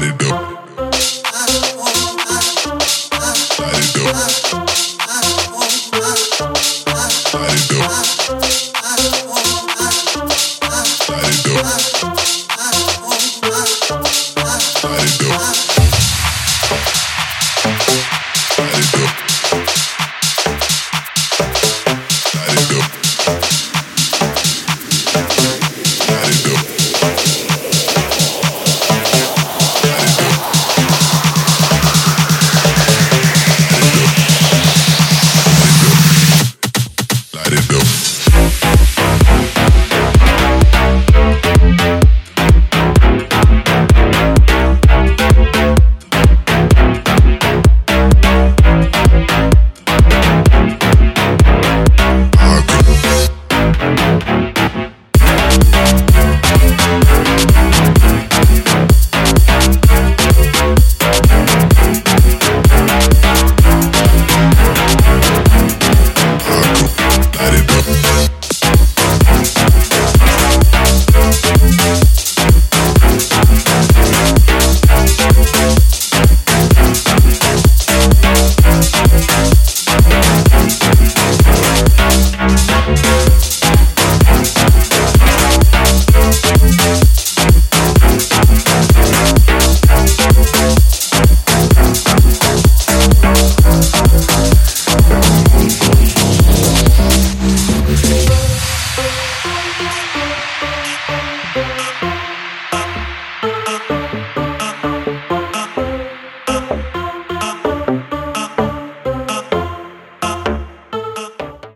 light it up.